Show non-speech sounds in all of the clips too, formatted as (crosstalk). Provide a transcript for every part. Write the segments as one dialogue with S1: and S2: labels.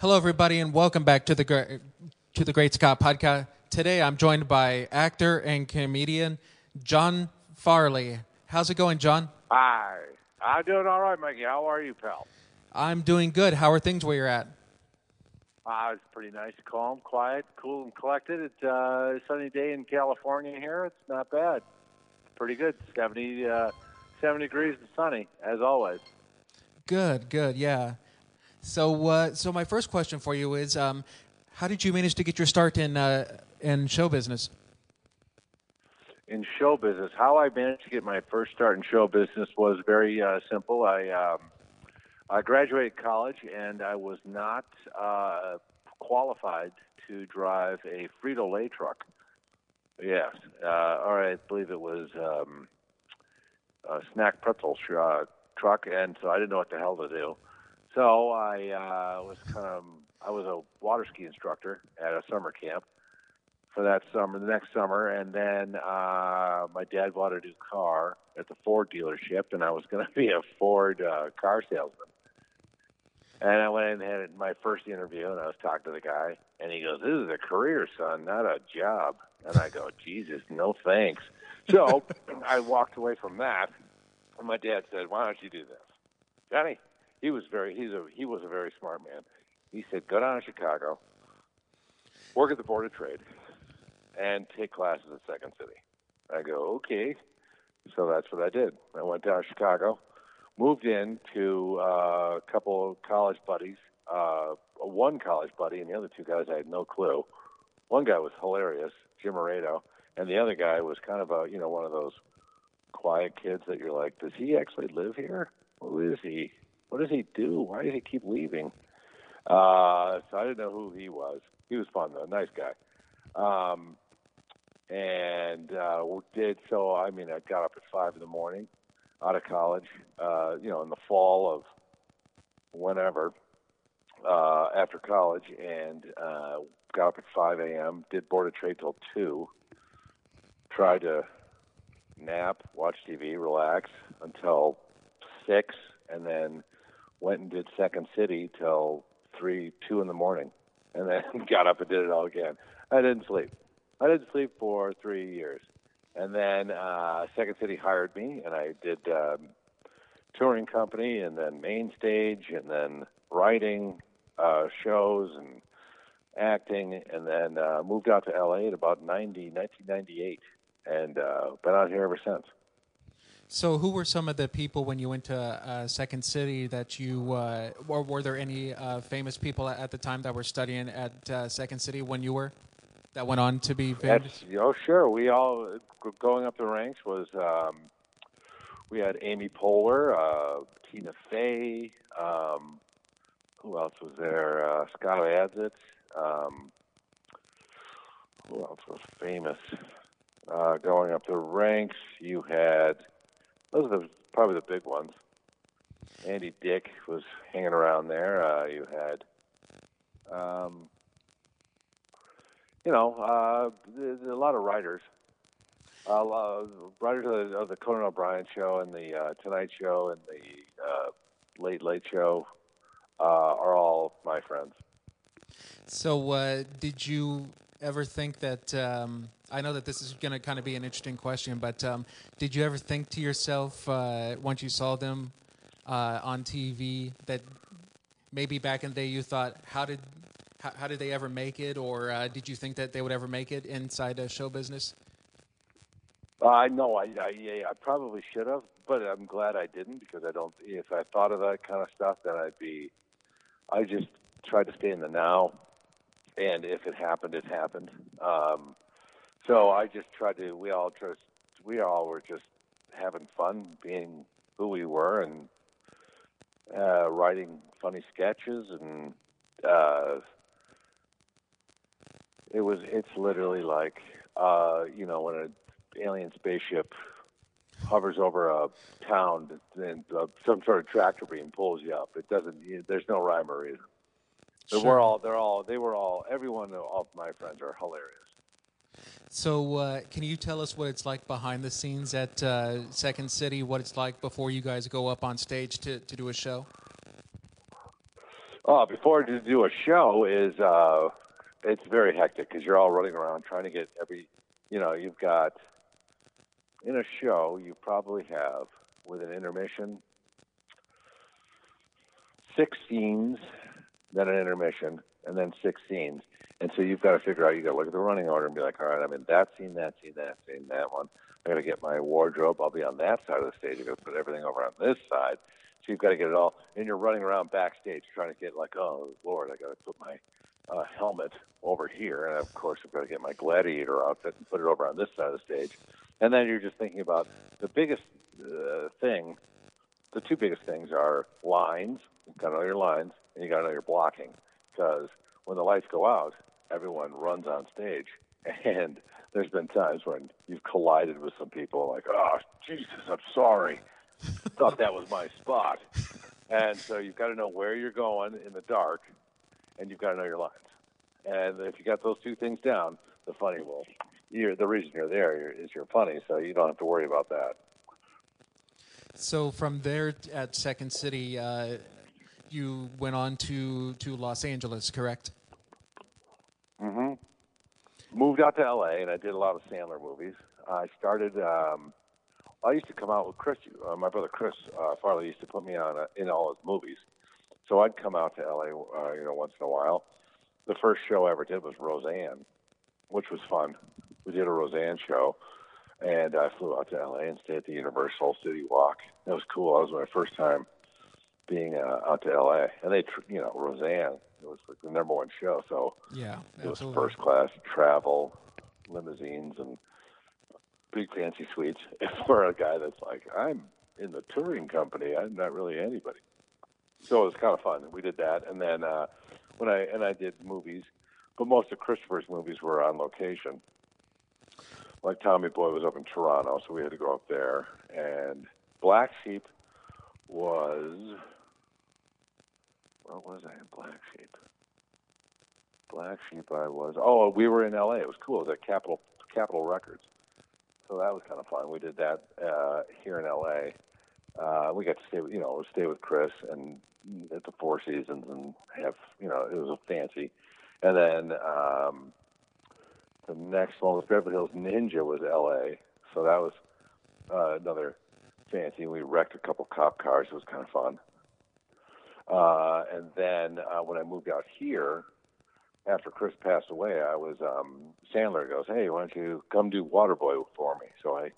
S1: Hello, everybody, and welcome back to the to the Great Scott Podcast. Today, I'm joined by actor and comedian John Farley. How's it going, John?
S2: Hi. I'm doing all right, Mikey. How are you, pal?
S1: I'm doing good. How are things where you're at?
S2: Uh, it's pretty nice, calm, quiet, cool, and collected. It's uh, a sunny day in California here. It's not bad. Pretty good. 70, uh, 70 degrees and sunny, as always.
S1: Good, good, yeah. So, uh, so my first question for you is, um, how did you manage to get your start in uh, in show business?
S2: In show business, how I managed to get my first start in show business was very uh, simple. I um, I graduated college and I was not uh, qualified to drive a Frito Lay truck. Yes, uh, or I believe it was um, a snack pretzel sh- truck, and so I didn't know what the hell to do. So I uh, was kind of I was a water ski instructor at a summer camp for that summer, the next summer, and then uh, my dad bought a new car at the Ford dealership, and I was going to be a Ford uh, car salesman. And I went in and had my first interview, and I was talking to the guy, and he goes, "This is a career, son, not a job." And I go, "Jesus, no thanks." So (laughs) I walked away from that, and my dad said, "Why don't you do this, Johnny?" He was very he's a he was a very smart man. He said, "Go down to Chicago, work at the Board of Trade, and take classes at Second City." I go, "Okay." So that's what I did. I went down to Chicago, moved in to uh, a couple of college buddies, uh, one college buddy, and the other two guys I had no clue. One guy was hilarious, Jim Moreto, and the other guy was kind of a you know one of those quiet kids that you're like, does he actually live here? Who is he? What does he do? Why does he keep leaving? Uh, so I didn't know who he was. He was fun though, nice guy. Um, and uh, did so. I mean, I got up at five in the morning, out of college. Uh, you know, in the fall of whenever uh, after college, and uh, got up at five a.m. Did board of trade till two. Tried to nap, watch TV, relax until six, and then went and did Second City till three, two in the morning, and then (laughs) got up and did it all again. I didn't sleep. I didn't sleep for three years, and then uh, Second City hired me, and I did um, touring company, and then main stage, and then writing uh, shows and acting, and then uh, moved out to LA at about 90, 1998, and uh, been out here ever since.
S1: So, who were some of the people when you went to uh, Second City that you, uh, or were there any uh, famous people at the time that were studying at uh, Second City when you were, that went on to be famous?
S2: Oh, sure. We all going up the ranks was um, we had Amy Poehler, uh, Tina Fey. Um, who else was there? Uh, Scott Adsit. Um, who else was famous? Going up the ranks, you had those are the, probably the big ones. Andy Dick was hanging around there. Uh, you had, um, you know, uh, a lot of writers. Writers of the, of the Conan O'Brien show and the uh, Tonight Show and the uh, Late Late Show uh, are all my friends.
S1: So, uh, did you ever think that? Um, I know that this is going to kind of be an interesting question, but um, did you ever think to yourself uh, once you saw them uh, on TV that maybe back in the day you thought, how did how, how did they ever make it, or uh, did you think that they would ever make it inside show business?
S2: I know I, I yeah, I probably should have, but I'm glad I didn't because I don't. If I thought of that kind of stuff, then I'd be. I just tried to stay in the now, and if it happened, it happened. Um, so I just tried to. We all just. We all were just having fun, being who we were, and uh, writing funny sketches, and uh, it was. It's literally like, uh, you know, when an alien spaceship hovers over a town and uh, some sort of tractor beam pulls you up. It doesn't. There's no rhyme or reason.
S1: Sure.
S2: we're all. They're all. They were all. Everyone of my friends are hilarious.
S1: So, uh, can you tell us what it's like behind the scenes at uh, Second City? What it's like before you guys go up on stage to, to do a show?
S2: Oh, before to do a show is uh, it's very hectic because you're all running around trying to get every, you know, you've got in a show you probably have with an intermission six scenes, then an intermission, and then six scenes. And so you've got to figure out, you got to look at the running order and be like, all right, I'm in that scene, that scene, that scene, that one. I got to get my wardrobe. I'll be on that side of the stage. I got to put everything over on this side. So you've got to get it all. And you're running around backstage trying to get like, oh Lord, I got to put my uh, helmet over here, and of course I've got to get my gladiator outfit and put it over on this side of the stage. And then you're just thinking about the biggest uh, thing. The two biggest things are lines. You've got to know your lines, and you got to know your blocking, because when the lights go out, everyone runs on stage, (laughs) and there's been times when you've collided with some people like, oh Jesus, I'm sorry thought that was my spot. And so you've got to know where you're going in the dark, and you've got to know your lines. And if you got those two things down, the funny will. You're, the reason you're there is you're funny, so you don't have to worry about that.
S1: So from there at Second City, uh, you went on to, to Los Angeles, correct?
S2: Mm-hmm. Moved out to L.A. and I did a lot of Sandler movies. I started um, I used to come out with Chris. Uh, my brother Chris uh, Farley used to put me on uh, in all his movies, so I'd come out to LA, uh, you know, once in a while. The first show I ever did was Roseanne, which was fun. We did a Roseanne show, and I flew out to LA and stayed at the Universal City Walk. It was cool. That was my first time being uh, out to LA, and they, you know, Roseanne. It was like the number one show, so
S1: yeah,
S2: it was first class travel, limousines, and big fancy suites (laughs) for a guy that's like, I'm in the touring company. I'm not really anybody. So it was kind of fun. We did that, and then uh, when I and I did movies, but most of Christopher's movies were on location. Like Tommy Boy was up in Toronto, so we had to go up there. And Black Sheep was where was I in Black Sheep? Black Sheep, I was. Oh, we were in L.A. It was cool. It was at Capitol Capitol Records so that was kind of fun. We did that uh, here in LA. Uh, we got to stay, with, you know, stay with Chris and at the Four Seasons and have, you know, it was a fancy. And then um, the next one was Beverly Hills Ninja was LA, so that was uh, another fancy. We wrecked a couple cop cars. It was kind of fun. Uh, and then uh, when I moved out here, after Chris passed away, I was um, Sandler goes, "Hey, why don't you come do Waterboy for me?" So I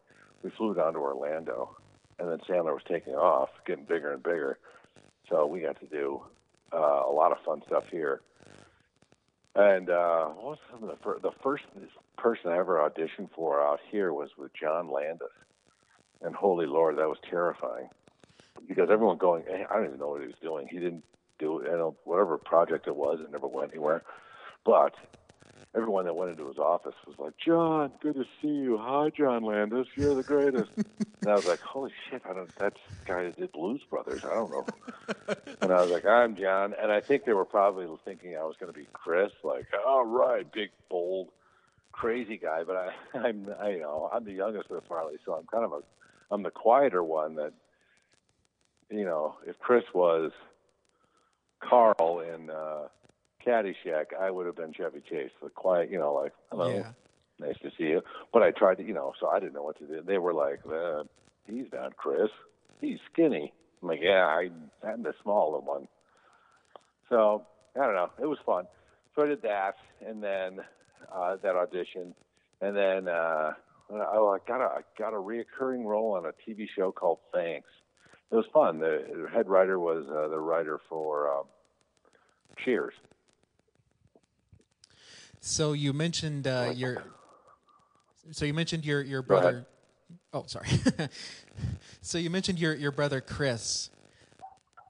S2: we flew down to Orlando, and then Sandler was taking off, getting bigger and bigger. So we got to do uh, a lot of fun stuff here. And uh, what was some of the fir- the first person I ever auditioned for out here was with John Landis, and holy Lord, that was terrifying because everyone going, hey, I don't even know what he was doing. He didn't do it. You know, whatever project it was, it never went anywhere. But everyone that went into his office was like, John, good to see you. Hi, John Landis. You're the greatest. and I was like, holy shit, I don't, that's the guy that did Blues Brothers. I don't know. and I was like, I'm John. And I think they were probably thinking I was going to be Chris, like, all right, big, bold, crazy guy. But I, (laughs) I'm, I, you know, I'm the youngest of the Farley, so I'm kind of a, I'm the quieter one that, you know, if Chris was Carl in, uh, Caddyshack, I would have been Chevy Chase, the quiet, you know, like hello,
S1: yeah.
S2: nice to see you. But I tried to, you know, so I didn't know what to do. They were like, uh, he's not Chris, he's skinny. I'm like, yeah, I, I'm the smaller one. So I don't know, it was fun. So I did that, and then uh, that audition, and then uh, I got a I got a reoccurring role on a TV show called Thanks. It was fun. The head writer was uh, the writer for um, Cheers.
S1: So you mentioned uh, your. So you mentioned your your brother. Oh, sorry. (laughs) so you mentioned your your brother Chris.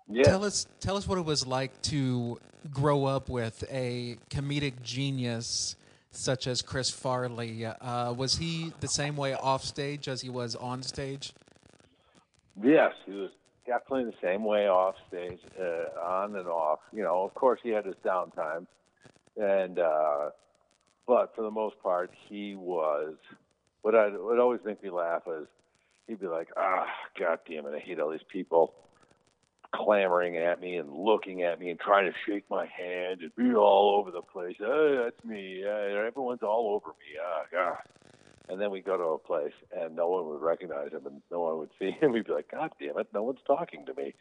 S2: Yeah.
S1: Tell us tell us what it was like to grow up with a comedic genius such as Chris Farley. Uh, was he the same way off stage as he was on stage?
S2: Yes, he was definitely the same way off stage, uh, on and off. You know, of course, he had his downtime, and uh, but for the most part, he was. What I would always make me laugh is he'd be like, "Ah, god damn it, I hate all these people." clamoring at me and looking at me and trying to shake my hand and be all over the place. Hey, that's me. Uh, everyone's all over me. Uh, God. And then we'd go to a place and no one would recognize him and no one would see him. (laughs) He'd be like, God damn it, no one's talking to me.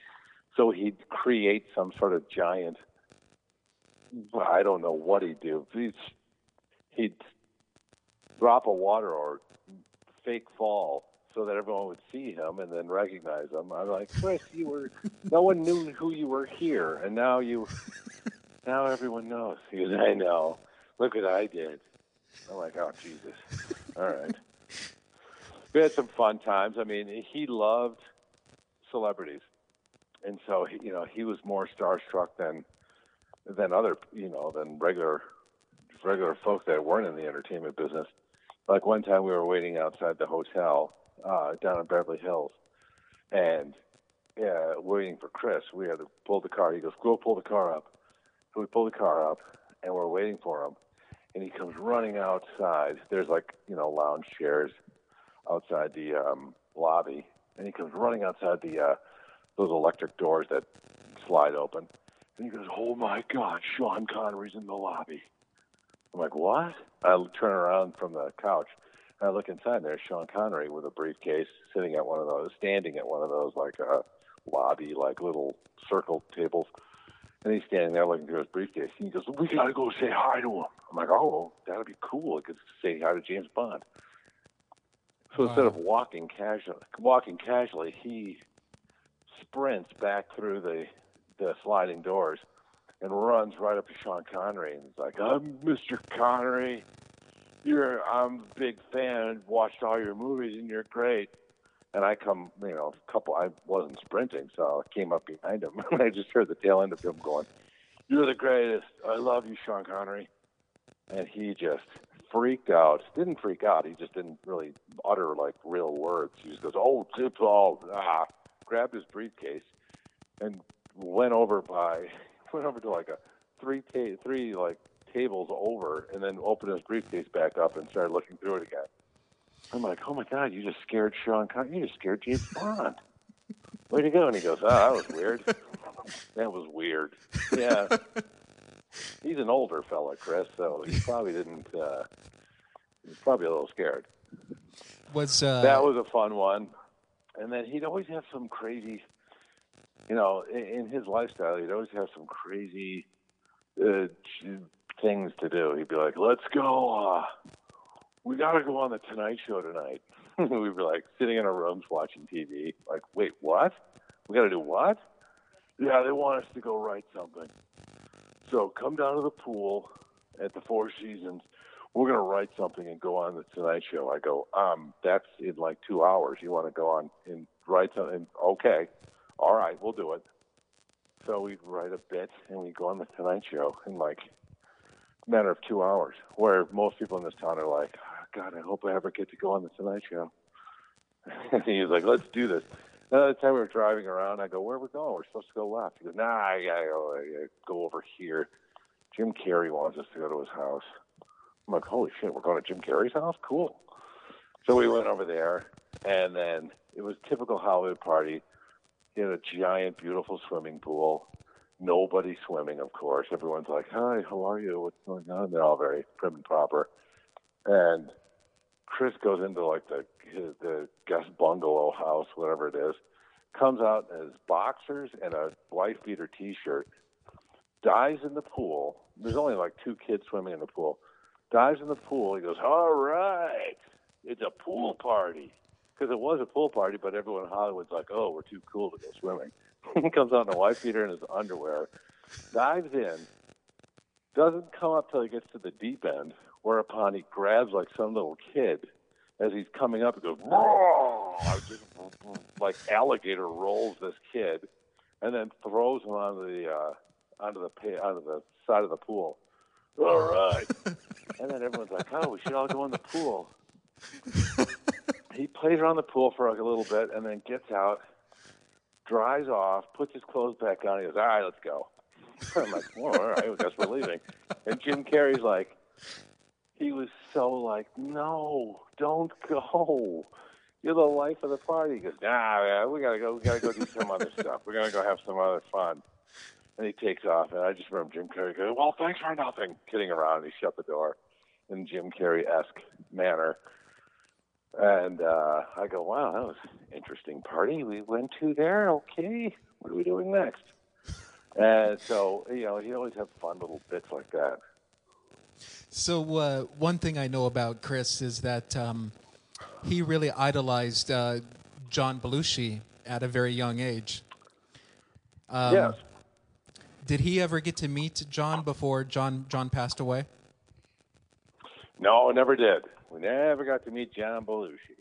S2: So he'd create some sort of giant. I don't know what he'd do. He'd, he'd drop a water or fake fall so that everyone would see him and then recognize him. I'm like, Chris, you were. No one knew who you were here, and now you. Now everyone knows. (laughs) He goes, I know. Look what I did. I'm like, oh Jesus. All right. We had some fun times. I mean, he loved celebrities, and so you know he was more starstruck than than other you know than regular regular folks that weren't in the entertainment business. Like one time we were waiting outside the hotel uh, down in Beverly Hills, and yeah, waiting for Chris. We had to pull the car. He goes, "Go pull the car up." So we pull the car up, and we're waiting for him. And he comes running outside. There's like you know lounge chairs outside the um, lobby, and he comes running outside the uh, those electric doors that slide open. And he goes, "Oh my God, Sean Connery's in the lobby." I'm like, "What?" I turn around from the couch and I look inside, there's Sean Connery with a briefcase, sitting at one of those, standing at one of those like uh, lobby, like little circle tables. And he's standing there looking through his briefcase. And he goes, "We gotta go say hi to him." I'm like, "Oh, that'll be cool. I could say hi to James Bond." So
S1: Wow.
S2: instead of walking casually, walking casually, he sprints back through the the sliding doors and runs right up to Sean Connery and he's like, "I'm Mr. Connery. You're I'm a big fan. Watched all your movies and you're great." And I come, you know, a couple. I wasn't sprinting, so I came up behind him and (laughs) I just heard the tail end of him going, "You're the greatest. I love you, Sean Connery." And he just freaked out. Didn't freak out. He just didn't really utter like real words. He just goes, "Oh, it's all ah." Grabbed his briefcase and went over by (laughs) went over to like a three ta- three like tables over, and then opened his briefcase back up and started looking through it again. I'm like, "Oh my god, you just scared Sean Connery. You just scared James Bond." Where'd you go? And he goes, "Oh, that was weird. (laughs) that was weird. Yeah." He's an older fella, Chris, so he probably didn't. Uh, he was probably a little scared.
S1: Was uh,
S2: that was a fun one. And then he'd always have some crazy, you know, in, in his lifestyle, he'd always have some crazy uh, things to do. He'd be like, "Let's go. Uh, we got to go on the Tonight Show tonight." (laughs) we were like sitting in our rooms watching TV. Like, wait, what? We got to do what? Yeah, they want us to go write something. So come down to the pool at the Four Seasons. We're going to write something and go on the Tonight Show. I go, um, that's in like two hours. You want to go on and write something? Okay. All right, we'll do it. So we write a bit and we go on the Tonight Show in like a matter of two hours, where most people in this town are like, God, I hope I ever get to go on the Tonight Show. and (laughs) he's like, let's do this. Another time we were driving around, I go, where are we going? We're supposed to go left. He goes, nah, I gotta go, I gotta go over here. Jim Carrey wants us to go to his house. I'm like, holy shit, we're going to Jim Carrey's house? Cool. So we went over there, and then it was typical Hollywood party. He had a giant, beautiful swimming pool. Nobody swimming, of course. Everyone's like, hi, how are you? What's going on? They're all very prim and proper. And Chris goes into like the his, the guest bungalow house, whatever it is, comes out in his boxers and a white beater T-shirt, dives in the pool. There's only like two kids swimming in the pool. Dives in the pool. He goes, "All right, it's a pool party." Because it was a pool party, but everyone in Hollywood's like, "Oh, we're too cool to go swimming." (laughs) he comes out in a white beater and his underwear, dives in, doesn't come up till he gets to the deep end. Whereupon he grabs like some little kid as he's coming up. He goes, "Roar!" just like alligator rolls this kid, and then throws him onto the uh, onto the pa- onto the side of the pool. All (laughs) right, and then everyone's like, "Oh, we should all go in the pool." he plays around the pool for like a little bit, and then gets out, dries off, puts his clothes back on. He goes, "All right, let's go." (laughs) I'm like, well, "All right, I guess we're leaving." And Jim Carrey's like, he was so like, "No, don't go." You're the life of the party. He goes, Nah, man, we gotta go. We gotta go do some other (laughs) stuff. We're gonna go have some other fun. And he takes off, and I just remember Jim Carrey going, "Well, thanks for nothing," kidding around. And he shut the door in Jim Carrey esque manner. And uh, I go, "Wow, that was an interesting party we went to there. Okay, what are we doing next?" And so, you know, he always have fun little bits like that.
S1: So uh, one thing I know about Chris is that um, he really idolized uh, John Belushi at a very young age. Um,
S2: yes.
S1: Did he ever get to meet John before John John passed away?
S2: No, never did. We never got to meet John Belushi.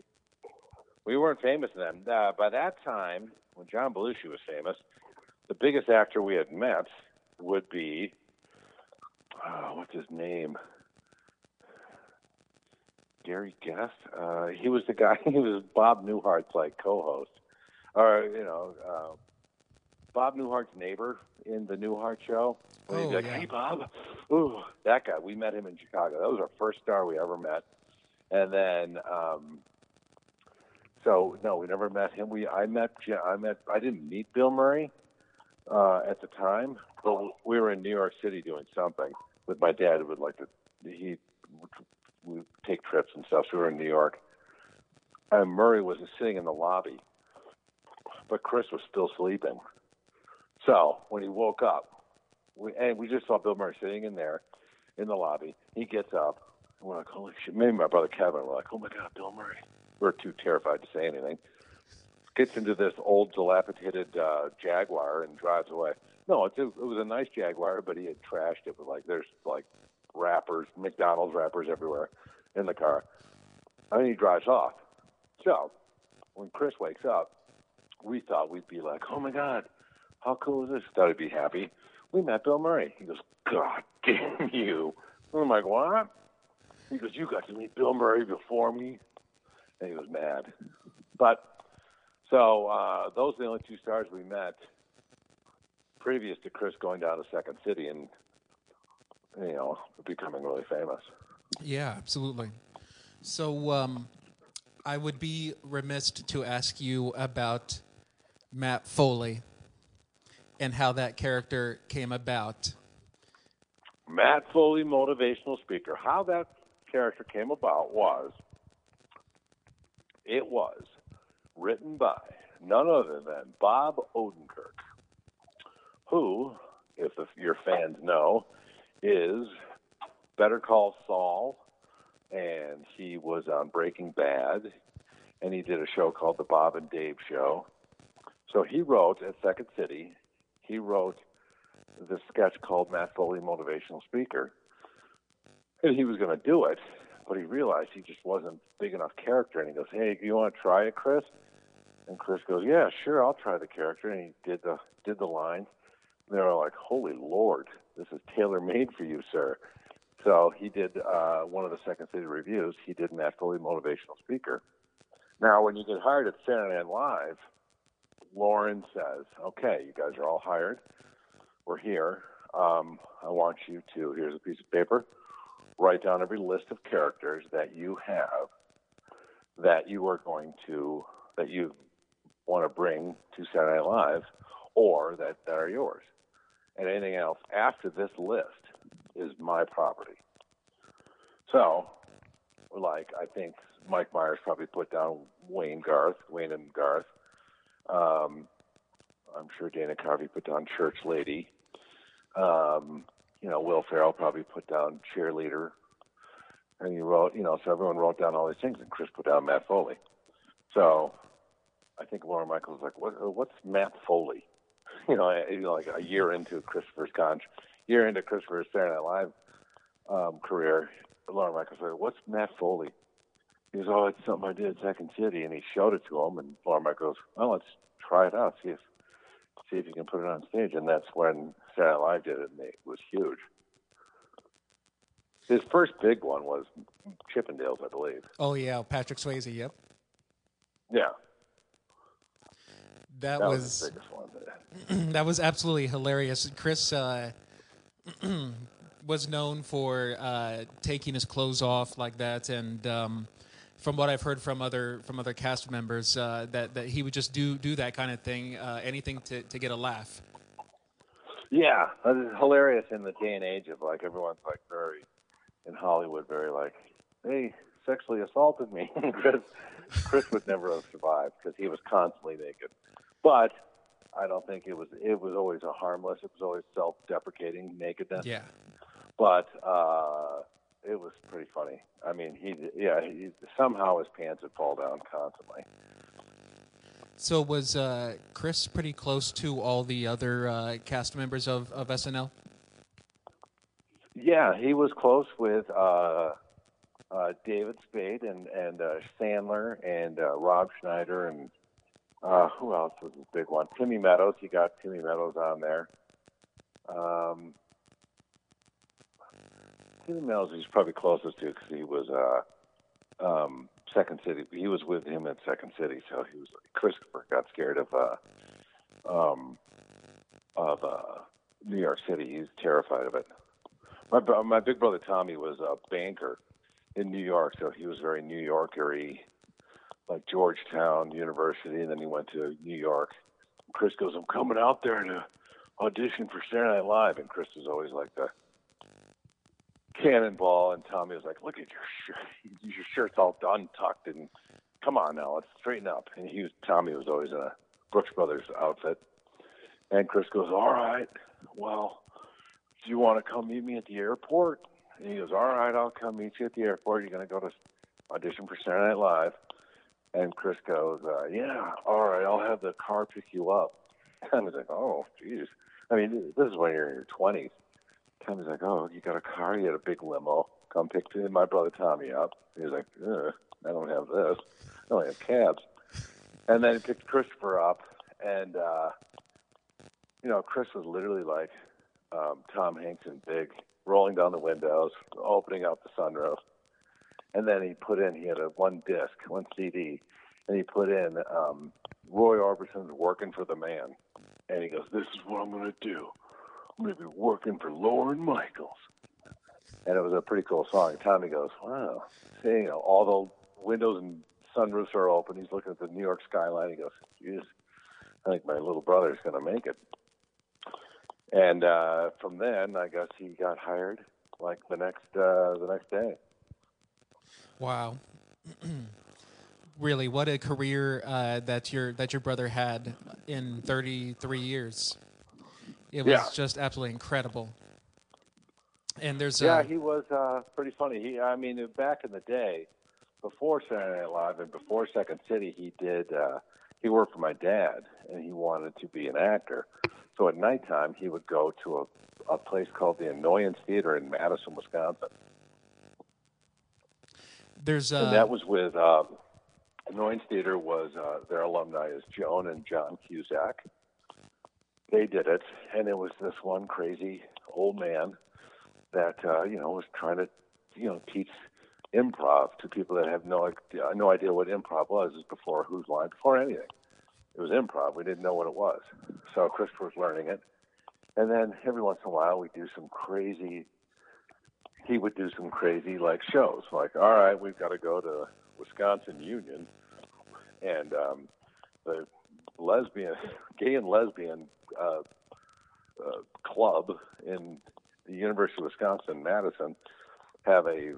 S2: We weren't famous then. Uh, by that time, when John Belushi was famous, the biggest actor we had met would be uh, what's his name? Gary Guest. Uh, he was the guy. (laughs) He was Bob Newhart's like co-host, or you know, uh, Bob Newhart's neighbor in the Newhart show. And he'd be
S1: Oh,
S2: like,
S1: yeah.
S2: "Hey, Bob." Ooh, that guy. We met him in Chicago. That was our first star we ever met. And then, um, so no, we never met him. We I met I met I didn't meet Bill Murray uh, at the time, but we were in New York City doing something with my dad. Who would like to he would take trips and stuff. We were in New York, and Murray was sitting in the lobby, but Chris was still sleeping. So when he woke up, we, and we just saw Bill Murray sitting in there in the lobby. He gets up. And we're like, holy shit. Maybe my brother Kevin were like, oh my God, Bill Murray. We're too terrified to say anything. Gets into this old dilapidated uh, Jaguar and drives away. No, a, it was a nice Jaguar, but he had trashed it with like, there's like wrappers, McDonald's wrappers everywhere in the car. And he drives off. So when Chris wakes up, we thought we'd be like, oh my God, how cool is this? Thought he'd be happy. We met Bill Murray. He goes, God (laughs) damn you. I'm like, what? He goes, you got to meet Bill Murray before me. And he was mad. But so uh, those are the only two stars we met previous to Chris going down to Second City and you know becoming really famous.
S1: Yeah, absolutely. So um, I would be remiss to ask you about Matt Foley and how that character came about.
S2: Matt Foley, motivational speaker. How that character came about was it was written by none other than Bob Odenkirk, who, if your fans know, is Better Call Saul, and he was on Breaking Bad, and he did a show called The Bob and Dave Show. So he wrote at Second City, he wrote this sketch called Matt Foley Motivational Speaker. And he was going to do it, but he realized he just wasn't big enough character. And he goes, "Hey, you want to try it, Chris?" And Chris goes, "Yeah, sure, I'll try the character." And he did the did the line. And they were like, "Holy Lord, this is tailor made for you, sir." So he did uh, one of the Second City reviews. He did Matt Foley Motivational Speaker. Now, when you get hired at Saturday Night Live, Lorne says, "Okay, you guys are all hired. We're here. Um, I want you to here's a piece of paper. Write down every list of characters that you have that you are going to that you want to bring to Saturday Night Live, or that that are yours. And anything else after this list is my property. So, like I think Mike Myers probably put down Wayne Garth, Wayne and Garth. Um, I'm sure Dana Carvey put down Church Lady. Um, you know, Will Ferrell probably put down cheerleader. And he wrote, you know, so everyone wrote down all these things, and Chris put down Matt Foley. So I think Lorne Michaels was like, what, what's Matt Foley? You know, I- you know, like a year into Christopher's con, year into Christopher's Saturday Night Live um, career, Lorne Michaels said, what's Matt Foley? He goes, oh, it's something I did at Second City, and he showed it to him, and Lorne Michaels goes, well, let's try it out, see if see if you can put it on stage. And that's when Saturday Night Live did it, and it was huge. His first big one was Chippendales, I believe.
S1: Oh yeah, Patrick Swayze. Yep,
S2: Yeah,
S1: that,
S2: that was,
S1: was
S2: one. (clears throat)
S1: that was absolutely hilarious. Chris uh, (clears throat) was known for uh, taking his clothes off like that and um, from what I've heard from other from other cast members, uh, that that he would just do do that kind of thing, uh, anything to to get a laugh.
S2: Yeah, it's hilarious in the day and age of like everyone's like very in Hollywood, very like, hey, sexually assaulted me. (laughs) Chris, Chris would never have survived because he was constantly naked. But I don't think it was. It was always a harmless. It was always self-deprecating nakedness.
S1: Yeah.
S2: But uh, it was pretty funny. I mean, he yeah, he, somehow his pants would fall down constantly.
S1: So was uh, Chris pretty close to all the other uh, cast members of, of SNL?
S2: Yeah, he was close with uh, uh, David Spade and and uh, Sandler and uh, Rob Schneider and uh, who else was a big one? Timmy Meadows. He got Timmy Meadows on there. Um, Timmy Meadows he's probably closest to because he was uh, um, Second City. He was with him at Second City, so he was. Christopher got scared of uh, um, of uh, New York City. He's terrified of it. My my big brother Tommy was a banker in New York, so he was very New Yorkery, like Georgetown University, and then he went to New York. Chris goes, "I'm coming out there to audition for Saturday Night Live," and Chris was always like the cannonball, and Tommy was like, "Look at your shirt. (laughs) Your shirt's all done, tucked, and come on now, let's straighten up." And he was Tommy was always in a Brooks Brothers outfit, and Chris goes, "All right, well, do you want to come meet me at the airport?" And he goes, "All right, I'll come meet you at the airport. You're going to go to audition for Saturday Night Live." And Chris goes, uh, "Yeah, all right, I'll have the car pick you up." (laughs) Tommy's like, "Oh, geez." I mean, this is when you're in your 20s. Tommy's like, "Oh, you got a car? You had a big limo. Come pick my brother Tommy up." He's like, "I don't have this. I only have cabs." And then he picked Christopher up, and uh, you know, Chris was literally like um, Tom Hanks in Big, rolling down the windows, opening up the sunroof, and then he put in. He had a one disc, one CD, and he put in um, Roy Orbison's "Working for the Man," and he goes, "This is what I'm going to do." I'm going to be working for Lorne Michaels. And it was a pretty cool song. Tommy goes, wow. See, you know, all the windows and sunroofs are open. He's looking at the New York skyline. He goes, geez, I think my little brother's going to make it. And uh, from then, I guess he got hired like the next uh, the next day.
S1: Wow. really, what a career uh, that your that your brother had in 33 years. It was
S2: Yeah.
S1: just absolutely incredible. And there's
S2: Yeah,
S1: uh,
S2: he was uh, pretty funny. He, I mean, back in the day, before Saturday Night Live and before Second City, he did. Uh, he worked for my dad, and he wanted to be an actor. So at nighttime, he would go to a, a place called the Annoyance Theater in Madison, Wisconsin,
S1: there's uh,
S2: and that was with um, Annoyance Theater was uh, their alumni is Joan and John Cusack. They did it, and it was this one crazy old man that uh, you know was trying to you know teach improv to people that have no idea, no idea what improv was. Is before Whose Line, before anything. It was improv. We didn't know what it was, so Christopher was learning it, and then every once in a while we do some crazy. He would do some crazy like shows, like all right, we've got to go to Wisconsin Union, and um, the lesbian, gay and lesbian uh, uh, club in the University of Wisconsin Madison have a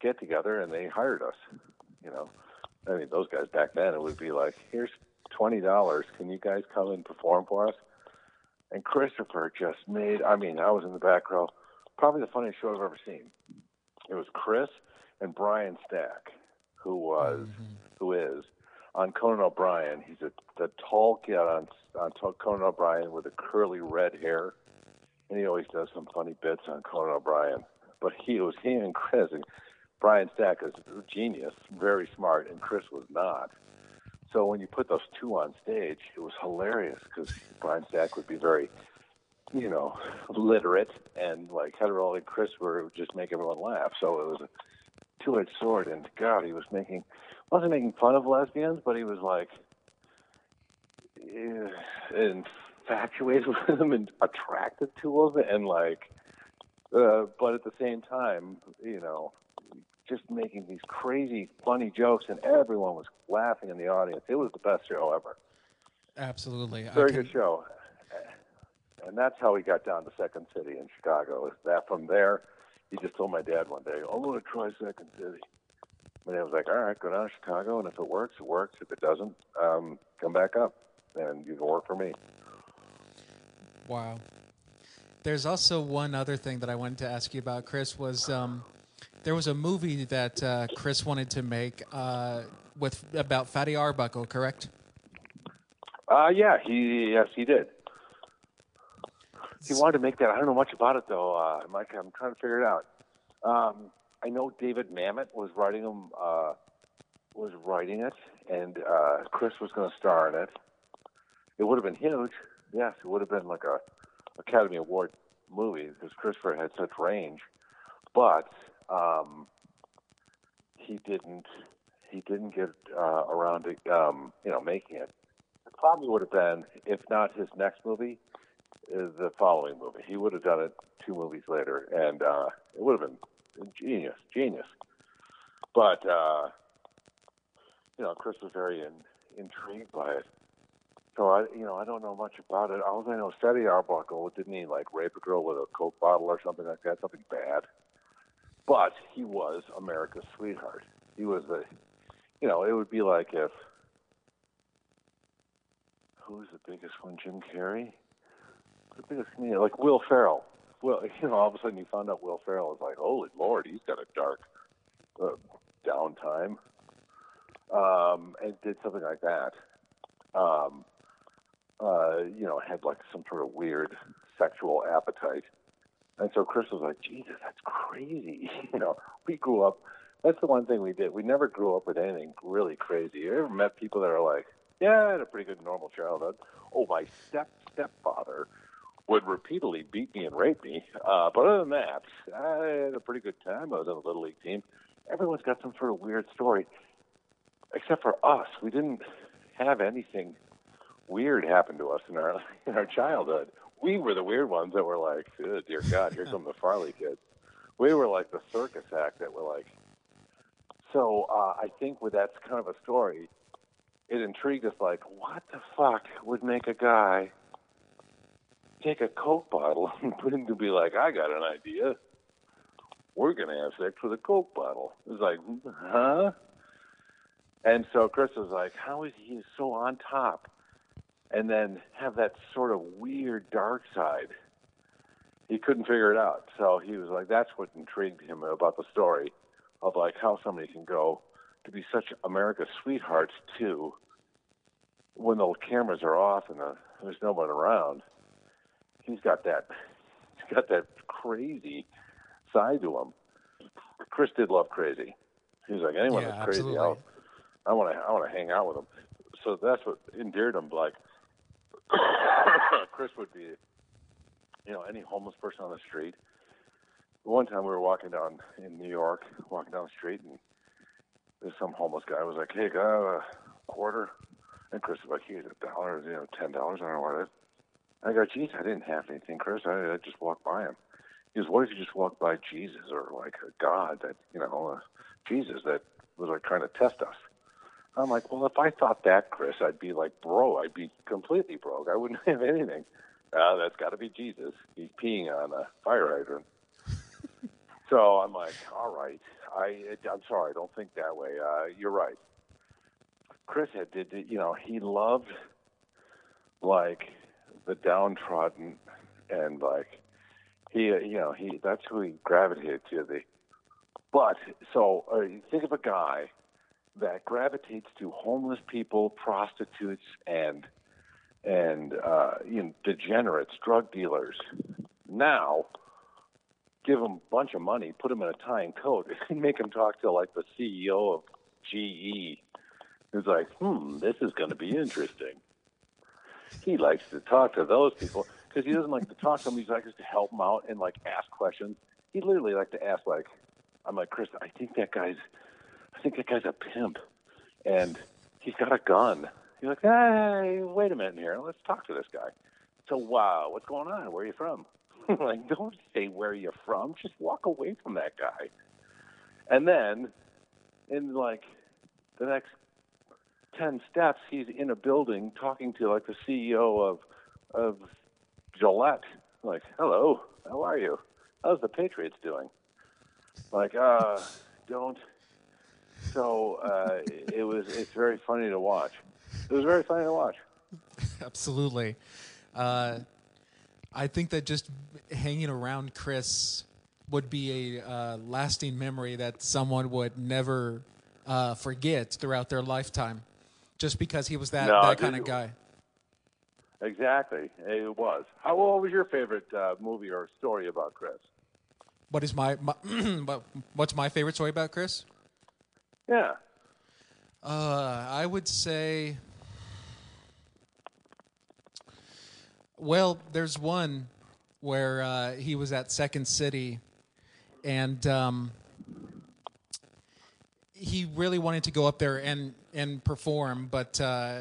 S2: get together, and they hired us. You know, I mean, those guys back then it would be like, here's twenty dollars. Can you guys come and perform for us? And Christopher just made. I mean, I was in the back row. Probably the funniest show I've ever seen. It was Chris and Brian Stack, who was, mm-hmm. who is on Conan O'Brien. He's a the tall kid on on Conan O'Brien with the curly red hair, and he always does some funny bits on Conan O'Brien. But he it was he and Chris and Brian Stack is a genius, very smart, and Chris was not. So when you put those two on stage, it was hilarious because Brian Stack would be very, you know, literate and like hetero, and Chris were just make everyone laugh. So it was a two-edged sword, and God, he was making wasn't making fun of lesbians, but he was like eh, infatuated (laughs) with them and attracted to them, and like, uh, but at the same time, you know, just making these crazy, funny jokes, and everyone was laughing in the audience. It was the best show ever.
S1: Absolutely.
S2: Very good show. And that's how he got down to Second City in Chicago. Is that from there, he just told my dad one day, I'm going to try Second City. My dad was like, all right, go down to Chicago, and if it works, it works. If it doesn't, um, come back up, and you can work for me.
S1: Wow. There's also one other thing that I wanted to ask you about, Chris. Was um, there was a movie that uh, Chris wanted to make uh, with about Fatty Arbuckle, correct?
S2: Uh, yeah, he yes he did. He wanted to make that. I don't know much about it though, uh, Mike. I'm trying to figure it out. Um, I know David Mamet was writing him, uh, was writing it, and uh, Chris was going to star in it. It would have been huge. Yes, it would have been like a Academy Award movie because Christopher had such range, but um, he didn't. He didn't get uh, around to um, you know making it. It probably would have been, if not his next movie, the following movie. He would have done it two movies later, and uh, it would have been genius, genius. But uh, you know, Chris was very in, intrigued by it. So I, you know, I don't know much about it. All I know, Fatty Arbuckle didn't he like rape a girl with a coke bottle or something like that? Something bad. But he was America's sweetheart. He was the, you know, it would be like if who's the biggest one? Jim Carrey. The biggest comedian, like Will Ferrell. Well, (laughs) you know, all of a sudden you found out Will Ferrell is like, holy lord, he's got a dark uh, downtime, um, and did something like that. Um, uh, you know, had like some sort of weird sexual appetite. And so Chris was like, Jesus, that's crazy. (laughs) you know, we grew up, that's the one thing we did. We never grew up with anything really crazy. You ever met people that are like, yeah, I had a pretty good normal childhood. Oh, my step stepfather would repeatedly beat me and rape me. Uh, but other than that, I had a pretty good time. I was on a little league team. Everyone's got some sort of weird story, except for us. We didn't have anything weird happen to us in our (laughs) in our childhood. We were the weird ones that were like, oh, dear God, here come the Farley kids. We were like the circus act that were like. So uh, I think with that kind of a story, it intrigued us. Like, what the fuck would make a guy take a Coke bottle (laughs) and put to be like, I got an idea. We're going to have sex with a Coke bottle. It's like, huh? And so Chris was like, how is he so on top? And then have that sort of weird dark side. He couldn't figure it out. So he was like, that's what intrigued him about the story of like how somebody can go to be such America's sweethearts too when the cameras are off and the, there's no one around he's got that he's got that crazy side to him. Chris did love crazy. He's like anyone
S1: Yeah,
S2: that's crazy. I'll, I want to I want to hang out with him. So that's what endeared him. Like (coughs) Chris would be, you know, any homeless person on the street. One time we were walking down in New York, walking down the street, and there's some homeless guy was like, "Hey, got a quarter?" And Chris was like, "Here's a dollar, you know, ten dollars. I don't know what it is." I go, geez, I didn't have anything, Chris. I, I just walked by him. He goes, what if you just walked by Jesus or like a God that, you know, uh, Jesus that was like trying to test us? I'm like, well, if I thought that, Chris, I'd be like, bro, I'd be completely broke. I wouldn't (laughs) have anything. Uh, that's got to be Jesus. He's peeing on a fire hydrant. (laughs) so I'm like, all right. I, I'm sorry. I don't think that way. Uh, you're right. Chris had did, you know, he loved like the downtrodden and like he you know he that's who he gravitated to the but so uh, think of a guy that gravitates to homeless people prostitutes and and uh you know degenerates drug dealers. Now give him a bunch of money put him in a tie and coat (laughs) and make him talk to like the ceo of ge who's like hmm this is going to be interesting he likes to talk to those people because he doesn't like to talk to them. He likes to help them out and like ask questions. He literally like to ask like, I'm like Chris, I think that guy's, I think that guy's a pimp, and he's got a gun. He's like, hey, wait a minute here, let's talk to this guy. So wow, what's going on? Where are you from? (laughs) like, don't say where you're from. Just walk away from that guy. And then, in like the next ten steps, he's in a building talking to like the CEO of of Gillette. Like, hello, how are you? How's the Patriots doing? Like, uh, don't. So uh, it was. It's very funny to watch. It was very funny to watch. (laughs)
S1: Absolutely. Uh, I think that just hanging around Chris would be a uh, lasting memory that someone would never uh, forget throughout their lifetime, just because he was that
S2: No,
S1: that kind of guy.
S2: Exactly, it was. How what was your favorite uh, movie or story about Chris?
S1: What is my, my (clears throat) what's my favorite story about Chris?
S2: Yeah.
S1: Uh, I would say. Well, there's one where uh, he was at Second City, and um, he really wanted to go up there and and perform, but uh,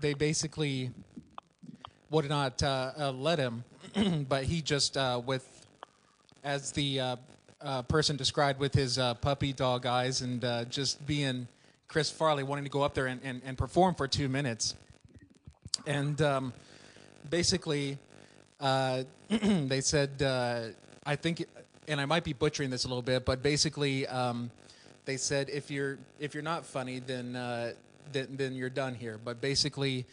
S1: they basically would not uh, uh, let him. (clears throat) but he just uh, with as the uh, person described with his puppy dog eyes and just being Chris Farley wanting to go up there and, and, and perform for two minutes. And um, basically, (clears throat) they said, I think, and I might be butchering this a little bit, but basically, um, they said if you're if you're not funny, then uh, then then you're done here. But basically,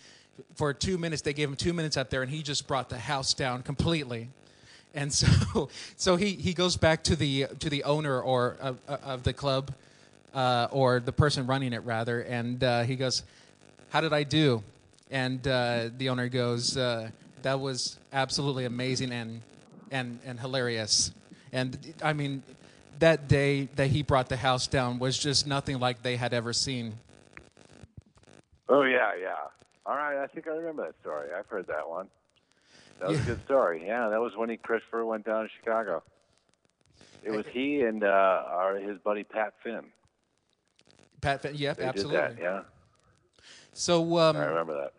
S1: for two minutes, they gave him two minutes up there, and he just brought the house down completely. And so, (laughs) so he, he goes back to the to the owner or of, of the club, uh, or the person running it rather, and uh, he goes, "How did I do?" And uh, the owner goes, uh, "That was absolutely amazing and and and hilarious." And I mean, that day that he brought the house down was just nothing like they had ever seen.
S2: Oh yeah, yeah. All right, I think I remember that story. I've heard that one. That was
S1: Yeah.
S2: a good story. Yeah, that was when he Christopher went down to Chicago. It was he and uh, our his buddy Pat Finn.
S1: Pat, Finn, yep,
S2: They
S1: absolutely.
S2: that. Yeah,
S1: So, um,
S2: I remember that.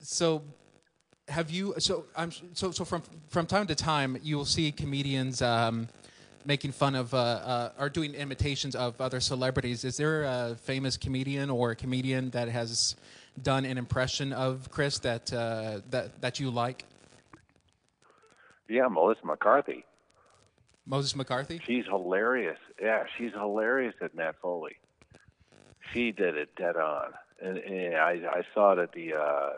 S1: So, have you? So, I'm so so from from time to time you will see comedians um, making fun of uh, uh, or doing imitations of other celebrities. Is there a famous comedian or a comedian that has done an impression of Chris that uh, that that you like?
S2: Yeah, Melissa McCarthy.
S1: Melissa McCarthy.
S2: She's hilarious. Yeah, she's hilarious at Matt Foley. She did it dead on, and, and I I saw it at the uh,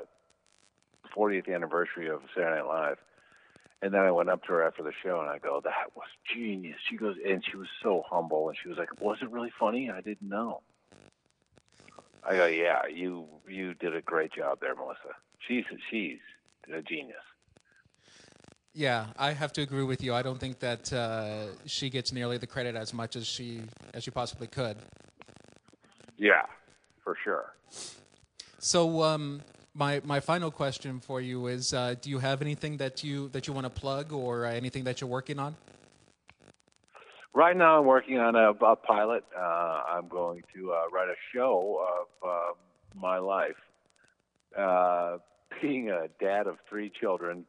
S2: 40th anniversary of Saturday Night Live, and then I went up to her after the show and I go, "That was genius." She goes, and she was so humble, and she was like, "Was it really funny? I didn't know." I go, "Yeah, you you did a great job there, Melissa. She's she's a genius."
S1: Yeah, I have to agree with you. I don't think that uh, she gets nearly the credit as much as she as she possibly could.
S2: Yeah, for sure.
S1: So, um, my my final question for you is: uh, Do you have anything that you that you want to plug, or uh, anything that you're working on?
S2: Right now, I'm working on a, a pilot. Uh, I'm going to uh, write a show of uh, my life. Uh, being a dad of three children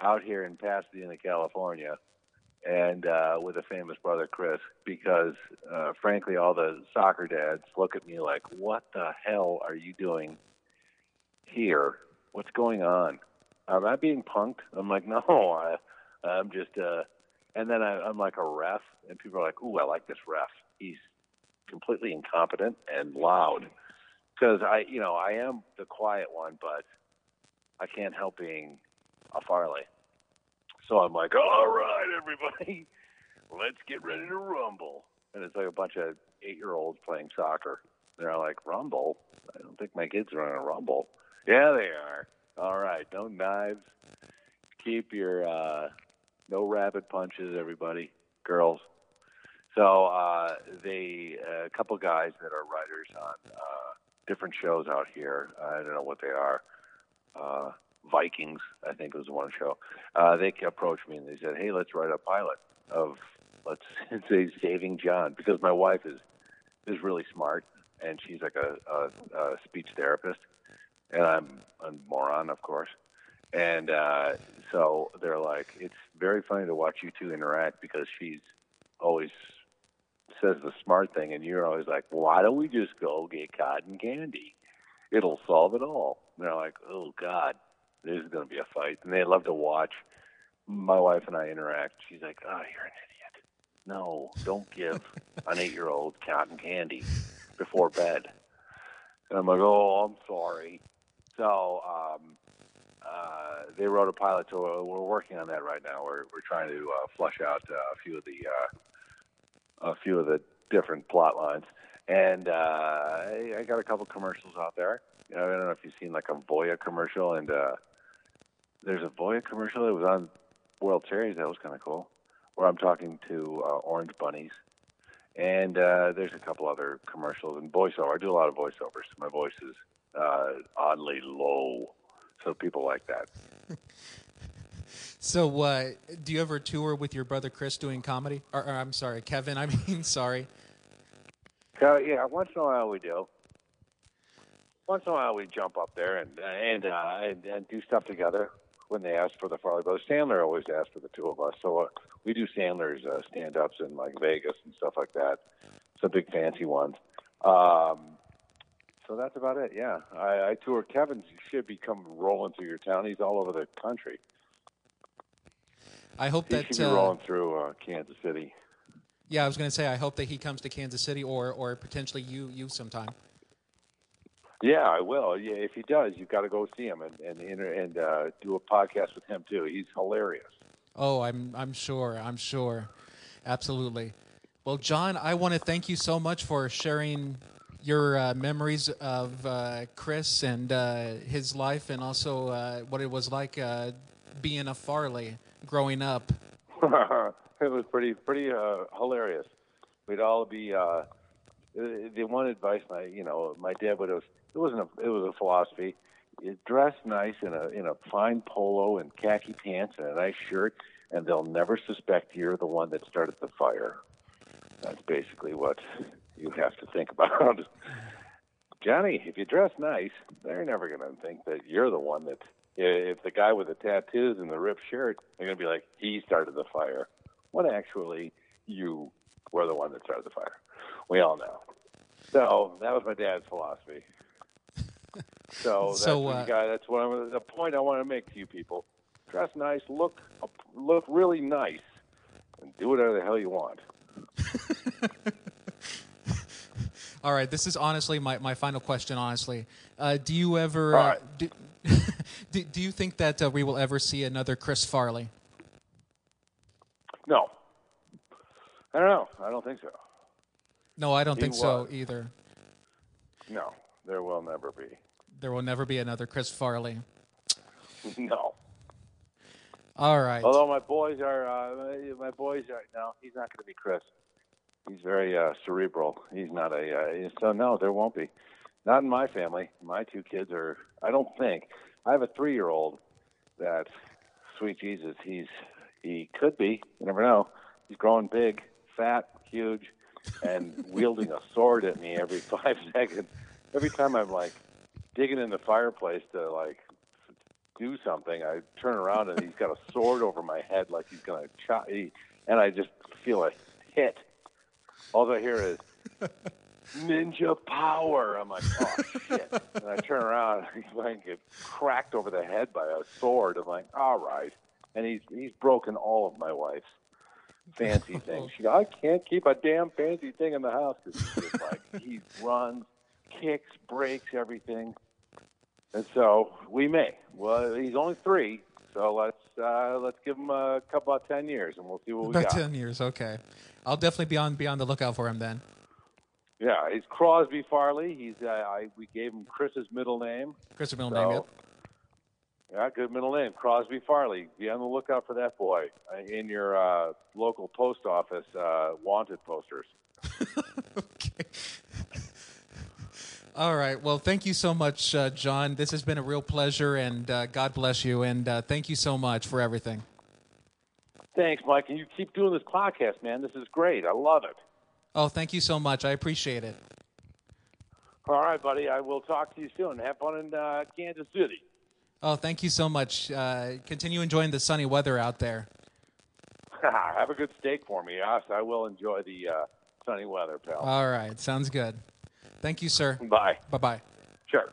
S2: out here in Pasadena, California, and uh, with a famous brother, Chris, because frankly, all the soccer dads look at me like, what the hell are you doing here? What's going on? Am I being punked? I'm like, (laughs) no, I, I'm just. Uh, and then I, I'm like a ref, and people are like, "Ooh, I like this ref. He's completely incompetent and loud." Because I, you know, I am the quiet one, but I can't help being a Farley. So I'm like, "All right, everybody, (laughs) let's get ready to rumble." And it's like a bunch of eight-year-olds playing soccer. They're like, "Rumble? I don't think my kids are on a rumble." Yeah, they are. All right, no knives. Keep your uh, no rabbit punches, everybody, girls. So uh, they, a couple guys that are writers on uh, different shows out here. I don't know what they are. Uh, Vikings, I think was one show. Uh, they approached me and they said, "Hey, let's write a pilot of let's (laughs) say Saving John," because my wife is is really smart and she's like a, a, a speech therapist, and I'm a moron, of course. And uh, so they're like, it's very funny to watch you two interact because she's always says the smart thing, and you're always like, "Why don't we just go get cotton candy? It'll solve it all." And they're like, "Oh God, this is going to be a fight," and they love to watch my wife and I interact. She's like, "Oh, you're an idiot. No, don't give (laughs) an eight-year-old cotton candy before bed." And I'm like, "Oh, I'm sorry." So um, uh, they wrote a pilot, so we're working on that right now. We're we're trying to uh, flush out uh, a few of the uh, a few of the different plot lines, and uh, I, I got a couple commercials out there. You know, I don't know if you've seen like a Voya commercial, and uh, there's a Voya commercial that was on World Series. That was kind of cool, where I'm talking to orange bunnies. And uh, there's a couple other commercials and voiceover. I do a lot of voiceovers. My voice is uh, oddly low, so people like that.
S1: So, uh, do you ever tour with your brother Chris doing comedy? Or, or I'm sorry, Kevin. (laughs) I mean, sorry.
S2: So yeah, once in a while we do. Once in a while we jump up there and and uh, and, and do stuff together. When they ask for the Farley Brothers, Sandler always asks for the two of us. So uh, we do Sandler's uh, stand-ups in like Vegas and stuff like that. Some big fancy ones. Um, so that's about it. Yeah, I, I tour. Kevin should be come rolling through your town. He's all over the country.
S1: I hope
S2: He
S1: that.
S2: should be
S1: uh,
S2: rolling through uh, Kansas City.
S1: yeah, I was going to say. I hope that he comes to Kansas City, or or potentially you you sometime.
S2: Yeah, I will. Yeah, if he does, you've got to go see him and and and uh, do a podcast with him too. He's hilarious.
S1: Oh, I'm I'm sure. I'm sure. Absolutely. Well, John, I want to thank you so much for sharing your uh, memories of uh, Chris and uh, his life, and also uh, what it was like uh, being a Farley growing up. (laughs)
S2: it was pretty pretty hilarious. We'd all be the the one advice my you know my dad would have it wasn't a it was a philosophy. You dress nice in a in a fine polo and khaki pants and a nice shirt, and they'll never suspect you're the one that started the fire. That's basically what you have to think about. (laughs) Johnny, if you dress nice, they're never going to think that you're the one that. If the guy with the tattoos and the ripped shirt, they're going to be like, he started the fire. When actually, you were the one that started the fire. We all know. So that was my dad's philosophy. So (laughs) that's
S1: So,
S2: what
S1: uh,
S2: you got. That's what I'm, the point I want to make to you people. Dress nice, look look really nice, and do whatever the hell you want. (laughs)
S1: All right, this is honestly my, my final question. Honestly, uh, do you ever uh, (laughs) do, do do you think that uh, we will ever see another Chris Farley?
S2: No, I don't know. I don't think so.
S1: No, I don't
S2: He
S1: think so either.
S2: No, there will never be.
S1: There will never be another Chris Farley. (laughs)
S2: no.
S1: All right.
S2: Although my boys are, uh, my- my boys are. No, he's not going to be Chris. He's very uh, cerebral. He's not a. Uh, so no, there won't be. Not in my family. My two kids are. I don't think. I have a three-year-old. That, sweet Jesus, he's he could be. You never know. He's growing big, fat, huge, and (laughs) wielding a sword at me every (laughs) five seconds. Every time I'm like digging in the fireplace to like do something, I turn around and he's got a sword over my head like he's gonna chop. He, and I just feel a hit. All I hear is ninja power. I'm like, oh shit! And I turn around, and (laughs) he's like get cracked over the head by a sword. I'm like, all right. And he's he's broken all of my wife's fancy (laughs) things. She, I can't keep a damn fancy thing in the house because he's just like he runs, kicks, breaks everything. And so we may. Well, he's only three, so let's uh, let's give him a couple of ten years, and we'll see what we
S1: About
S2: got.
S1: ten years. Okay. I'll definitely be on be on the lookout for him then.
S2: Yeah, he's Crosby Farley. He's uh, I we gave him Chris's middle name.
S1: Chris's middle
S2: So,
S1: name. Yep.
S2: yeah, good middle name, Crosby Farley. Be on the lookout for that boy uh, in your uh, local post office uh, wanted posters. (laughs)
S1: Okay. All right. Well, thank you so much, uh, John. This has been a real pleasure, and uh, God bless you. And uh, thank you so much for everything.
S2: Thanks, Mike, and you keep doing this podcast, man. This is great. I love it.
S1: Oh, thank you so much. I appreciate it.
S2: All right, buddy. I will talk to you soon. Have fun in uh, Kansas City.
S1: Oh, thank you so much. Uh, continue enjoying the sunny weather out there. (laughs)
S2: Have a good steak for me. Yes, I will enjoy the uh, sunny weather, pal.
S1: All right, sounds good. Thank you, sir.
S2: Bye.
S1: Bye bye.
S2: Sure.